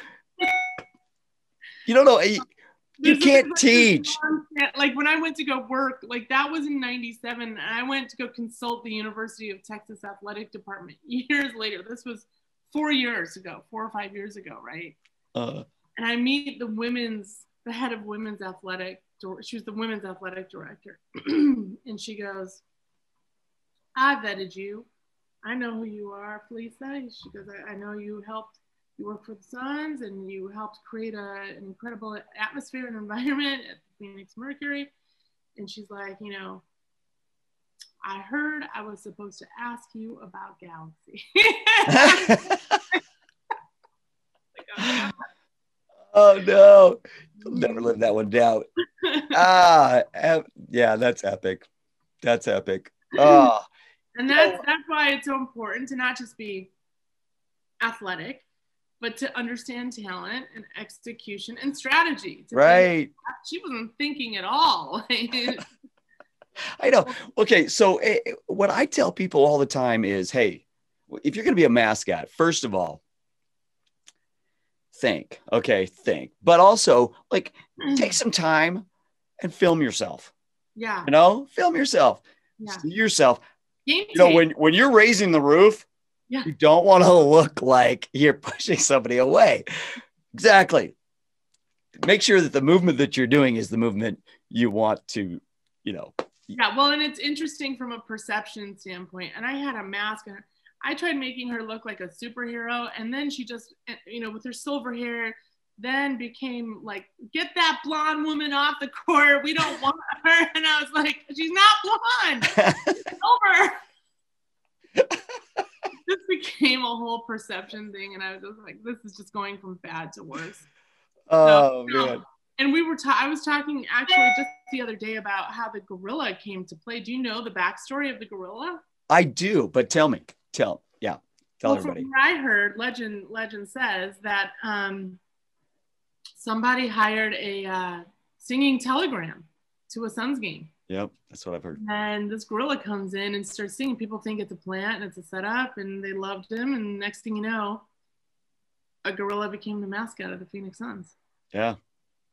You don't know you can't teach. Like when I went to go work, like that was in 97, and I went to go consult the University of Texas Athletic Department years later. This was four years ago, four or five years ago, right? Uh, and I meet the women's, the head of women's athletic, she was the women's athletic director. and she goes, I vetted you. I know who you are, Felisa. She goes, I, I know you helped you work for the Suns and you helped create a, an incredible atmosphere and environment at Phoenix Mercury. And she's like, you know, I heard I was supposed to ask you about Galaxy. oh no, You'll never live that one down. ah, yeah, that's epic. That's epic. Oh. And that's that's why it's so important to not just be athletic, but to understand talent and execution and strategy. Right. Think, she wasn't thinking at all. I know. Okay, so uh, what I tell people all the time is, hey, if you're going to be a mascot, first of all, think. Okay, think. But also, like, take some time and film yourself. Yeah. You know, film yourself. Yeah. See yourself. Game you know, when when you're raising the roof, yeah. You don't want to look like you're pushing somebody away. Exactly. Make sure that the movement that you're doing is the movement you want to, you know. Yeah, well, and it's interesting from a perception standpoint. And I had a mask and I tried making her look like a superhero, and then she just, eh, you know, with her silver hair, then became like, get that blonde woman off the court. We don't want her. And I was like, she's not blonde. over. this became a whole perception thing, and I was just like, this is just going from bad to worse. Oh so, man. And we were, ta- I was talking actually just the other day about how the gorilla came to play. Do you know the backstory of the gorilla? I do, but tell me, tell, yeah, tell well, everybody. From what I heard, legend, legend says that um, somebody hired a uh, singing Telegram to a Suns game. Yep, that's what I've heard. And this gorilla comes in and starts singing. People think it's a plant and it's a setup, and they loved him. And next thing you know, a gorilla became the mascot of the Phoenix Suns. Yeah,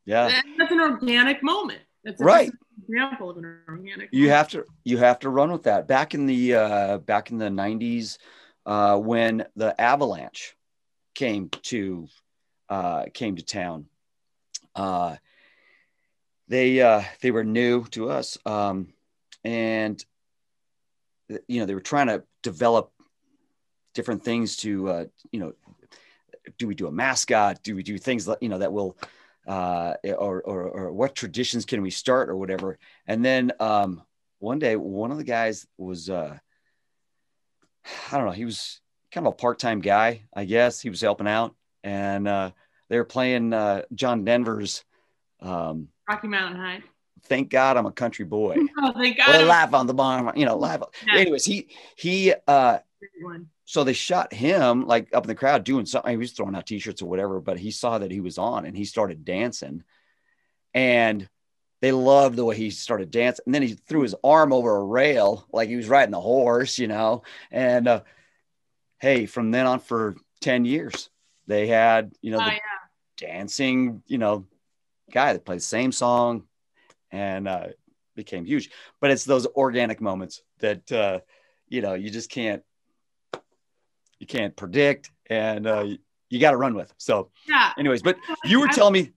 yeah. And that's an organic moment. That's a, Right. example of an organic. you moment. have to you have to run with that back in the uh back in the 90s uh when the avalanche came to uh came to town uh they uh they were new to us um and you know they were trying to develop different things to uh you know do we do a mascot do we do things that you know that will uh or or, or what traditions can we start or whatever and then um, one day, one of the guys was, uh, I don't know, he was kind of a part time guy, I guess. He was helping out. And uh, they were playing uh, John Denver's um, Rocky Mountain High. Thank God I'm a Country Boy. Oh, thank Well, God. live on the barn, you know, live. Yeah. Anyways, he, he, uh, so they shot him like up in the crowd doing something. He was throwing out t-shirts or whatever, but he saw that he was on and he started dancing. And they loved the way he started dancing. And then he threw his arm over a rail like he was riding the horse, you know. And uh, hey, from then on for 10 years, they had, you know, Oh, the yeah. dancing, you know, guy that played the same song and uh, became huge. But it's those organic moments that uh, you know you just can't you can't predict, and uh, you got to run with. So, Yeah. anyways, but you were telling me.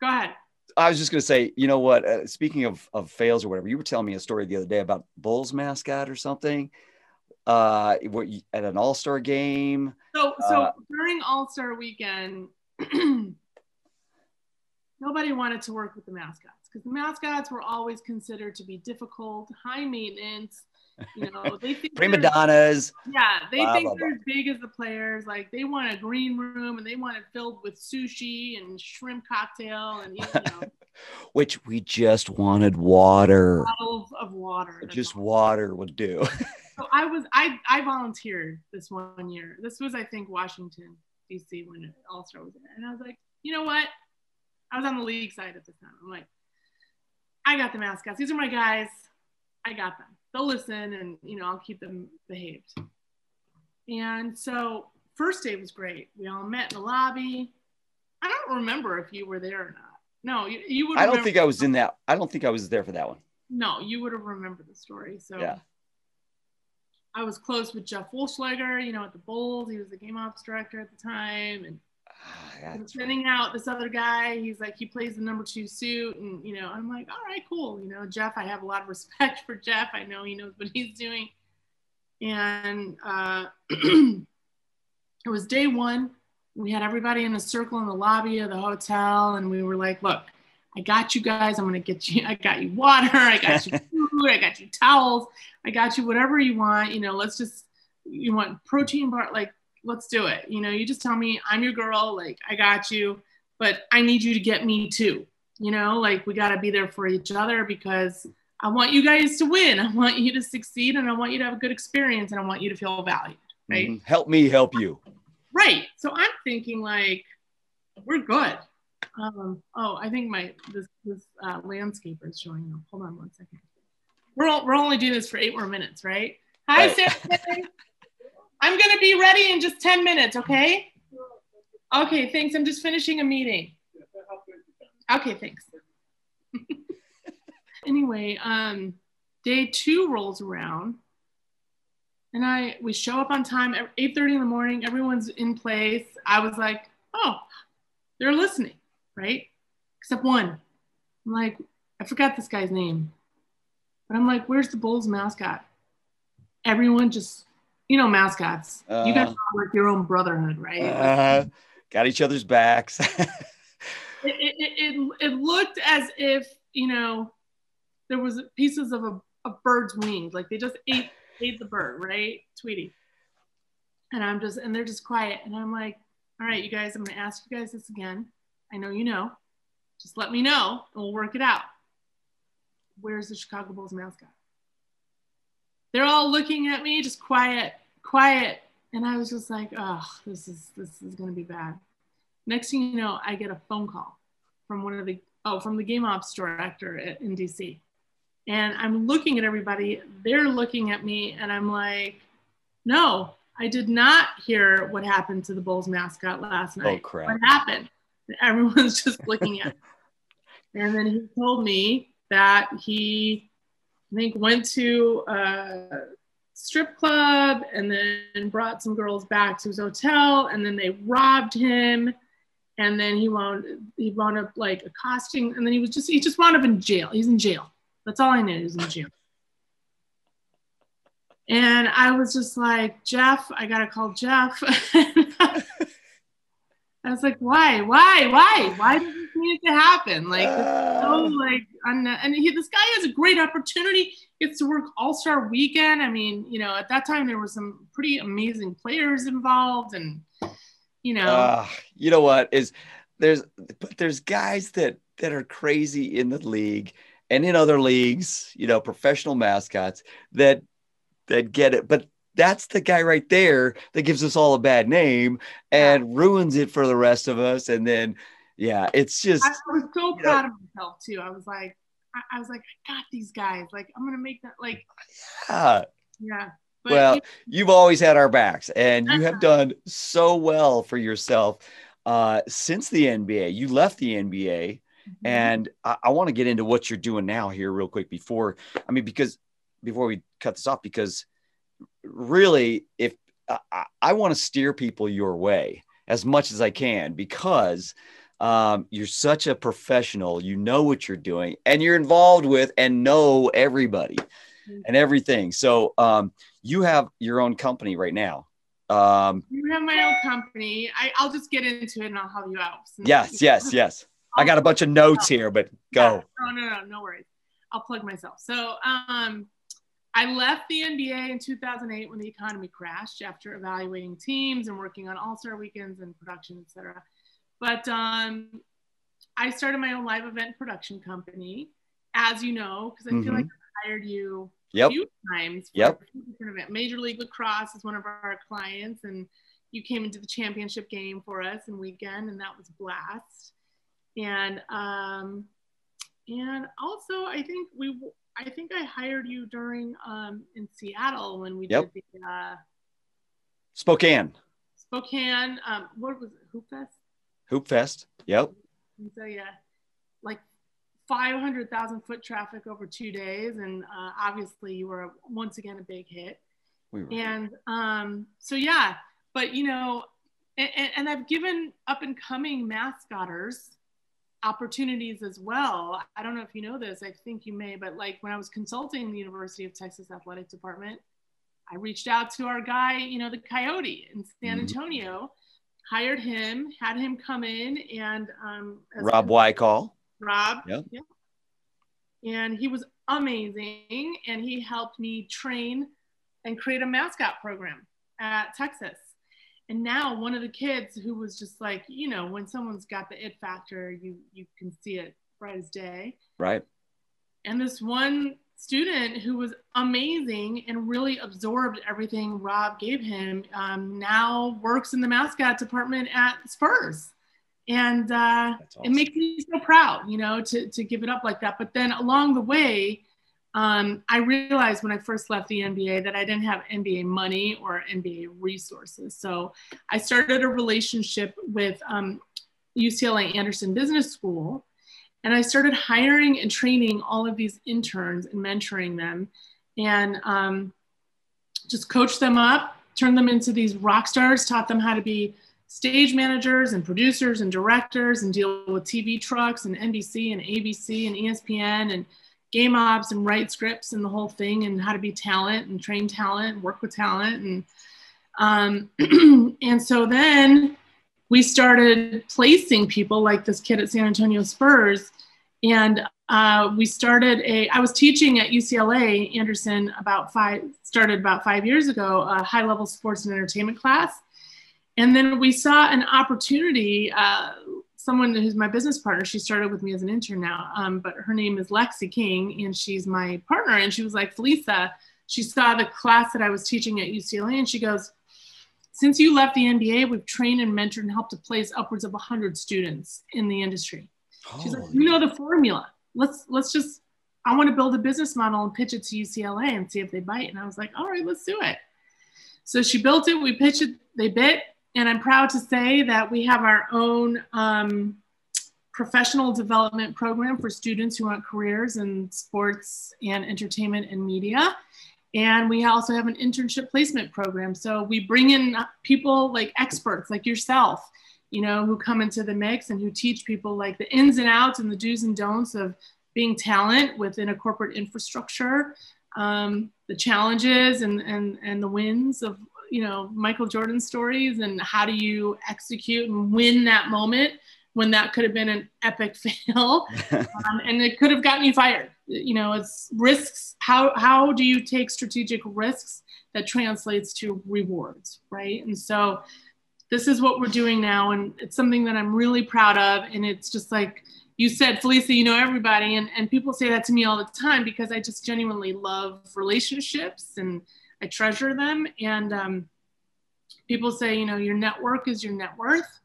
Go ahead. I was just going to say, you know what? Uh, speaking of of fails or whatever, you were telling me a story the other day about Bulls mascot or something. Uh, what at an All Star game? So, so Uh, during All Star Weekend, nobody wanted to work with the mascots because the mascots were always considered to be difficult, high maintenance. You know, they think Prima donnas. Yeah, they Blah, think blah, they're as big as the players. Like they want a green room and they want it filled with sushi and shrimp cocktail and you know, which we just wanted water. bottles of water. Just water would do. So I was I I volunteered this one year. This was I think Washington D.C. when it All Star was there, and I was like, you know what? I was on the league side at the time. I'm like, I got the mascots. These are my guys. I got them. They'll listen, and you know I'll keep them behaved. And so first day was great. We all met in the lobby. I don't remember if you were there or not. No, you, you would. I don't think I was in that. I don't think I was there for that one. No, you would have remembered the story. So Yeah. I was close with Jeff Wolfschlager, you know, at the Bulls. He was the game ops director at the time. And that's right. sending out this other guy. He's like, he plays the number two suit. And, you know, I'm like, all right, cool. You know, Jeff, I have a lot of respect for Jeff. I know he knows what he's doing. And uh, it was day one. We had everybody in a circle in the lobby of the hotel. And we were like, look, I got you guys. I'm going to get you, I got you water. I got you food. I got you towels. I got you whatever you want. You know, let's just, you want protein bar, like, let's do it. You know, you just tell me I'm your girl, like I got you, but I need you to get me too. You know, like we got to be there for each other because I want you guys to win. I want you to succeed and I want you to have a good experience and I want you to feel valued. Right. Mhm. Help me help you. Right. So I'm thinking like we're good. Um, oh, I think my this this uh, landscaper is showing up. Hold on one second. We're all, we're only doing this for eight more minutes, right? Hi, Right. Sarah. I'm gonna be ready in just ten minutes. Okay. Okay. Thanks. I'm just finishing a meeting. Okay. Thanks. anyway, um, day two rolls around and I we show up on time at 8:30 in the morning. Everyone's in place. I was like, oh, they're listening, right? Except one. I'm like, I forgot this guy's name, but I'm like, where's the Bulls mascot? Everyone just, you know, mascots. you guys Uh. are like your own brotherhood, right? Uh, got each other's backs. it, it, it, it looked as if you know there was pieces of a, a bird's wings like they just ate ate the bird right tweety and i'm just and they're just quiet and i'm like all right you guys i'm going to ask you guys this again i know you know just let me know and we'll work it out where's the chicago bulls mascot they're all looking at me just quiet quiet and i was just like oh this is this is going to be bad next thing you know i get a phone call from one of the oh, from the game ops director at, in DC. And I'm looking at everybody, they're looking at me, and I'm like, no, I did not hear what happened to the Bulls mascot last oh, night. Oh, crap. What happened? Everyone's just looking at me. And then he told me that he, I think, went to a strip club and then brought some girls back to his hotel, and then they robbed him. And then he wound he wound up like accosting, and then he was just he just wound up in jail. He's in jail. That's all I knew. He was in jail. And I was just like, Jeff, I gotta call Jeff. I was like, why, why, why, why did this need to happen? Like, uh, so like, and he, this guy has a great opportunity. Gets to work All Star Weekend. I mean, you know, at that time there were some pretty amazing players involved, and you know, uh, you know what is there's but there's guys that that are crazy in the league and in other leagues, you know, professional mascots that that get it, but that's the guy right there that gives us all a bad name and yeah. ruins it for the rest of us. And then, yeah, it's just. I was so proud know, of myself too. I was like, I, I, was like, I got these guys. Like, I'm gonna make that. Like, yeah, yeah. But well, you, have always had our backs, and you have done so well for yourself uh, since the NBA. You left the NBA, mm-hmm. and I, I want to get into what you're doing now here, real quick. Before, I mean, because before we cut this off, because really, if I, I want to steer people your way as much as I can, because um, you're such a professional, you know what you're doing, and you're involved with and know everybody mm-hmm. and everything. So um, you have your own company right now. Um, you have my own company. I, will just get into it and I'll help you out. Yes, yes, yes. I got a bunch of notes here, but go. Yeah. No, no, no, no worries. I'll plug myself. So um, I left the NBA in 2008 when the economy crashed after evaluating teams and working on All-Star weekends and production, etc. But um, I started my own live event production company, as you know, because I mm-hmm. feel like I hired you yep. a few times. yep. Major League Lacrosse is one of our clients, and you came into the championship game for us in weekend, and that was blast. And um, and also, I think we I think I hired you during um, in Seattle when we yep. did the uh, Spokane. Spokane. Um, what was it? Hoop Fest. Hoop Fest. Yep. So yeah, like 500,000 foot traffic over two days, and uh, obviously you were once again a big hit. We were. and um, so yeah, but you know, and, and I've given up and coming mascotters opportunities as well. I don't know if you know this, I think you may, but like when I was consulting the University of Texas Athletic Department, I reached out to our guy, you know, the Coyote in San mm-hmm. Antonio, hired him, had him come in and um, Rob Wycall. Rob. Yep. Yeah. And he was amazing. And he helped me train and create a mascot program at Texas and now one of the kids who was just like you know when someone's got the it factor you you can see it bright as day. Right. And this one student who was amazing and really absorbed everything rob gave him um, now works in the mascot department at spurs. And uh, awesome. it makes me so proud you know to, to give it up like that. But then along the way um, I realized when I first left the NBA that I didn't have NBA money or NBA resources. So I started a relationship with um, UCLA Anderson Business School. And I started hiring and training all of these interns and mentoring them and um, just coached them up, turned them into these rock stars, taught them how to be stage managers and producers and directors and deal with TV trucks and NBC and ABC and ESPN and game ops and write scripts and the whole thing and how to be talent and train talent and work with talent and um, and so then we started placing people like this kid at San Antonio Spurs and uh, we started a i was teaching at ucla anderson about five started about five years ago a high level sports and entertainment class. And then we saw an opportunity uh, someone who's my business partner. She started with me as an intern now, um, but her name is Lexi King, and she's my partner. And she was like, Felisa, she saw the class that I was teaching at UCLA, and she goes, since you left the NBA, we've trained and mentored and helped to place upwards of 100 students in the industry. She's like, you know the formula. Let's let's just I want to build a business model and pitch it to UCLA and see if they bite. And I was like, all right, let's do it. So she built it, we pitched it, they bit. And I'm proud to say that we have our own um, professional development program for students who want careers in sports and entertainment and media. And we also have an internship placement program. So we bring in people like experts like yourself, you know, who come into the mix and who teach people like the ins and outs and the do's and don'ts of being talent within a corporate infrastructure, um, the challenges and, and, and the wins of, you know, Michael Jordan stories and how do you execute and win that moment when that could have been an epic fail um, and it could have gotten you fired. You know, it's risks. How, how do you take strategic risks that translates to rewards, right? And so this is what we're doing now. And it's something that I'm really proud of. And it's just like, you said, Felisa, you know everybody. And, and people say that to me all the time because I just genuinely love relationships and I treasure them. And um, people say, you know, your network is your net worth.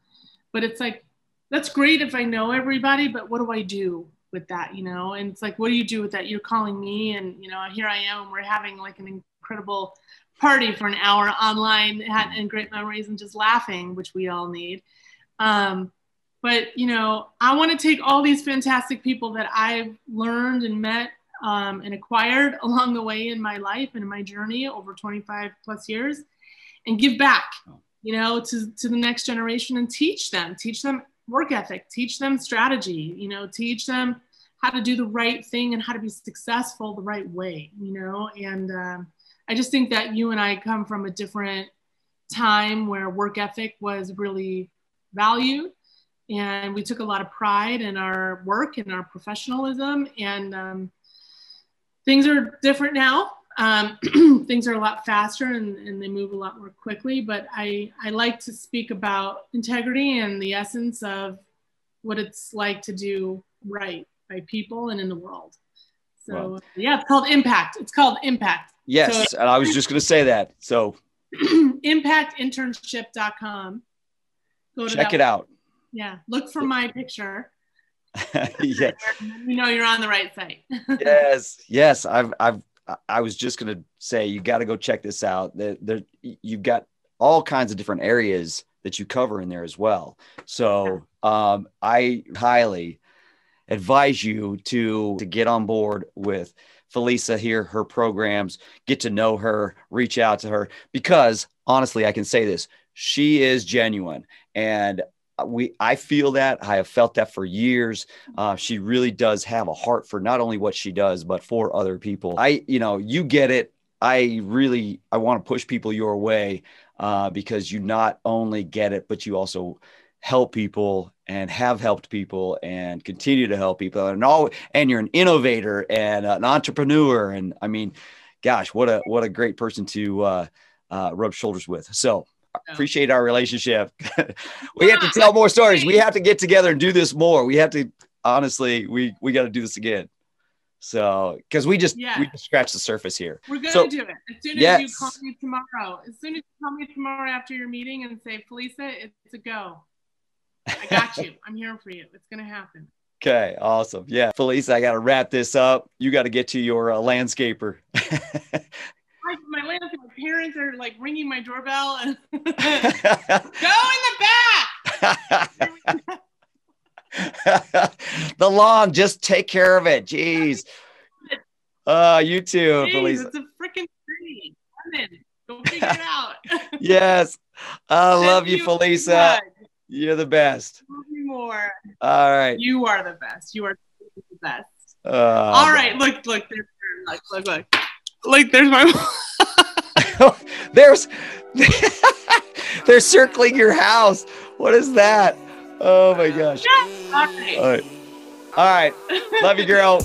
But it's like, that's great if I know everybody, but what do I do with that, you know? And it's like, what do you do with that? You're calling me, and, you know, here I am. We're having like an incredible party for an hour online and great memories and just laughing, which we all need. Um, but you know i want to take all these fantastic people that i've learned and met um, and acquired along the way in my life and in my journey over 25 plus years and give back you know to, to the next generation and teach them teach them work ethic teach them strategy you know teach them how to do the right thing and how to be successful the right way you know? And um, i just think that you and i come from a different time where work ethic was really valued and we took a lot of pride in our work and our professionalism and um, things are different now. Um, things are a lot faster and, and, they move a lot more quickly but I, I like to speak about integrity and the essence of what it's like to do right by people and in the world. So wow. yeah it's called impact. It's called impact. Yes so, and i was just going to say that so. impactinternship.com Go check it out. Yeah, look for my picture. yeah, you know you're on the right site. yes, yes. I've, I've, I was just gonna say you got to go check this out. There, there, you've got all kinds of different areas that you cover in there as well. So, um, I highly advise you to to get on board with Felisa here, her programs, get to know her, reach out to her because honestly, I can say this: she is genuine, and we I feel that I have felt that for years. Uh, she really does have a heart for not only what she does, but for other people. I, you know, you get it. I really I want to push people your way uh, because you not only get it, but you also help people and have helped people and continue to help people and all and you're an innovator and an entrepreneur and I mean, gosh, what a what a great person to uh, uh, rub shoulders with. So appreciate our relationship. we have to tell more stories. We have to get together and do this more. We have to honestly, we we got to do this again. So, because we just yeah. we just scratch the surface here. We're gonna so, do it as soon as yes. you call me tomorrow. As soon as you call me tomorrow after your meeting and say, Felisa, it's a go. I got you. I'm here for you. It's gonna happen. Okay, awesome. Yeah, Felisa, I got to wrap this up. You got to get to your uh, landscaper. my, my parents are like ringing my doorbell and go in the back. the lawn, just take care of it. Jeez. Uh, you too, Jeez, Felisa. It's a freaking tree. Go figure it out. yes. I love you, you, Felisa. You're the best. More. All right. You are the best. You are the best. Uh, All right. Look, look, there's look, look, look. Like there's my there's they're circling your house. What is that? Oh my gosh. All right. All right. Love you, girl.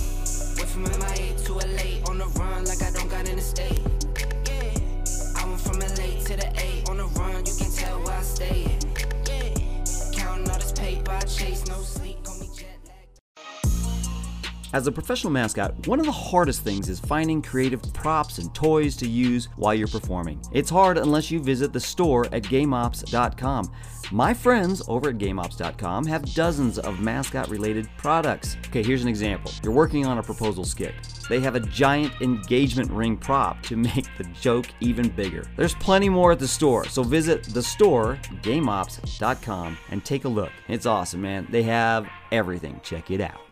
As a professional mascot, one of the hardest things is finding creative props and toys to use while you're performing. It's hard unless you visit the store at GameOps.com. My friends over at GameOps.com have dozens of mascot related products. Okay, here's an example. You're working on a proposal skit. They have a giant engagement ring prop to make the joke even bigger. There's plenty more at the store, so visit the store, GameOps.com, and take a look. It's awesome, man. They have everything. Check it out.